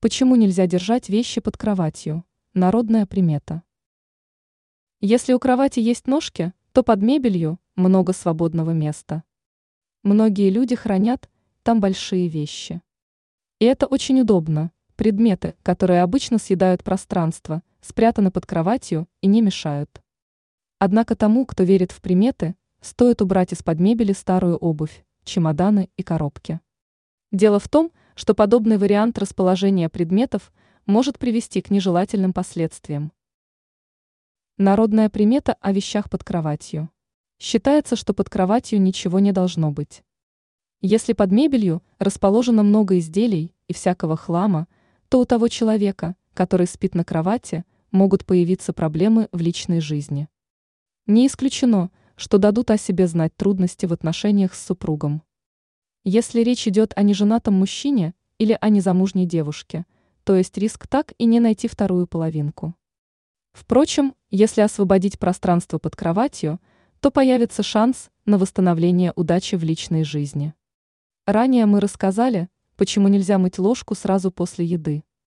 Почему нельзя держать вещи под кроватью? Народная примета. Если у кровати есть ножки, то под мебелью много свободного места. Многие люди хранят там большие вещи. И это очень удобно. Предметы, которые обычно съедают пространство, спрятаны под кроватью и не мешают. Однако тому, кто верит в приметы, стоит убрать из-под мебели старую обувь, чемоданы и коробки. Дело в том, что подобный вариант расположения предметов может привести к нежелательным последствиям. Народная примета о вещах под кроватью. Считается, что под кроватью ничего не должно быть. Если под мебелью расположено много изделий и всякого хлама, то у того человека, который спит на кровати, могут появиться проблемы в личной жизни. Не исключено, что дадут о себе знать трудности в отношениях с супругом. Если речь идет о неженатом мужчине или о незамужней девушке, то есть риск так и не найти вторую половинку. Впрочем, если освободить пространство под кроватью, то появится шанс на восстановление удачи в личной жизни. Ранее мы рассказали, почему нельзя мыть ложку сразу после еды.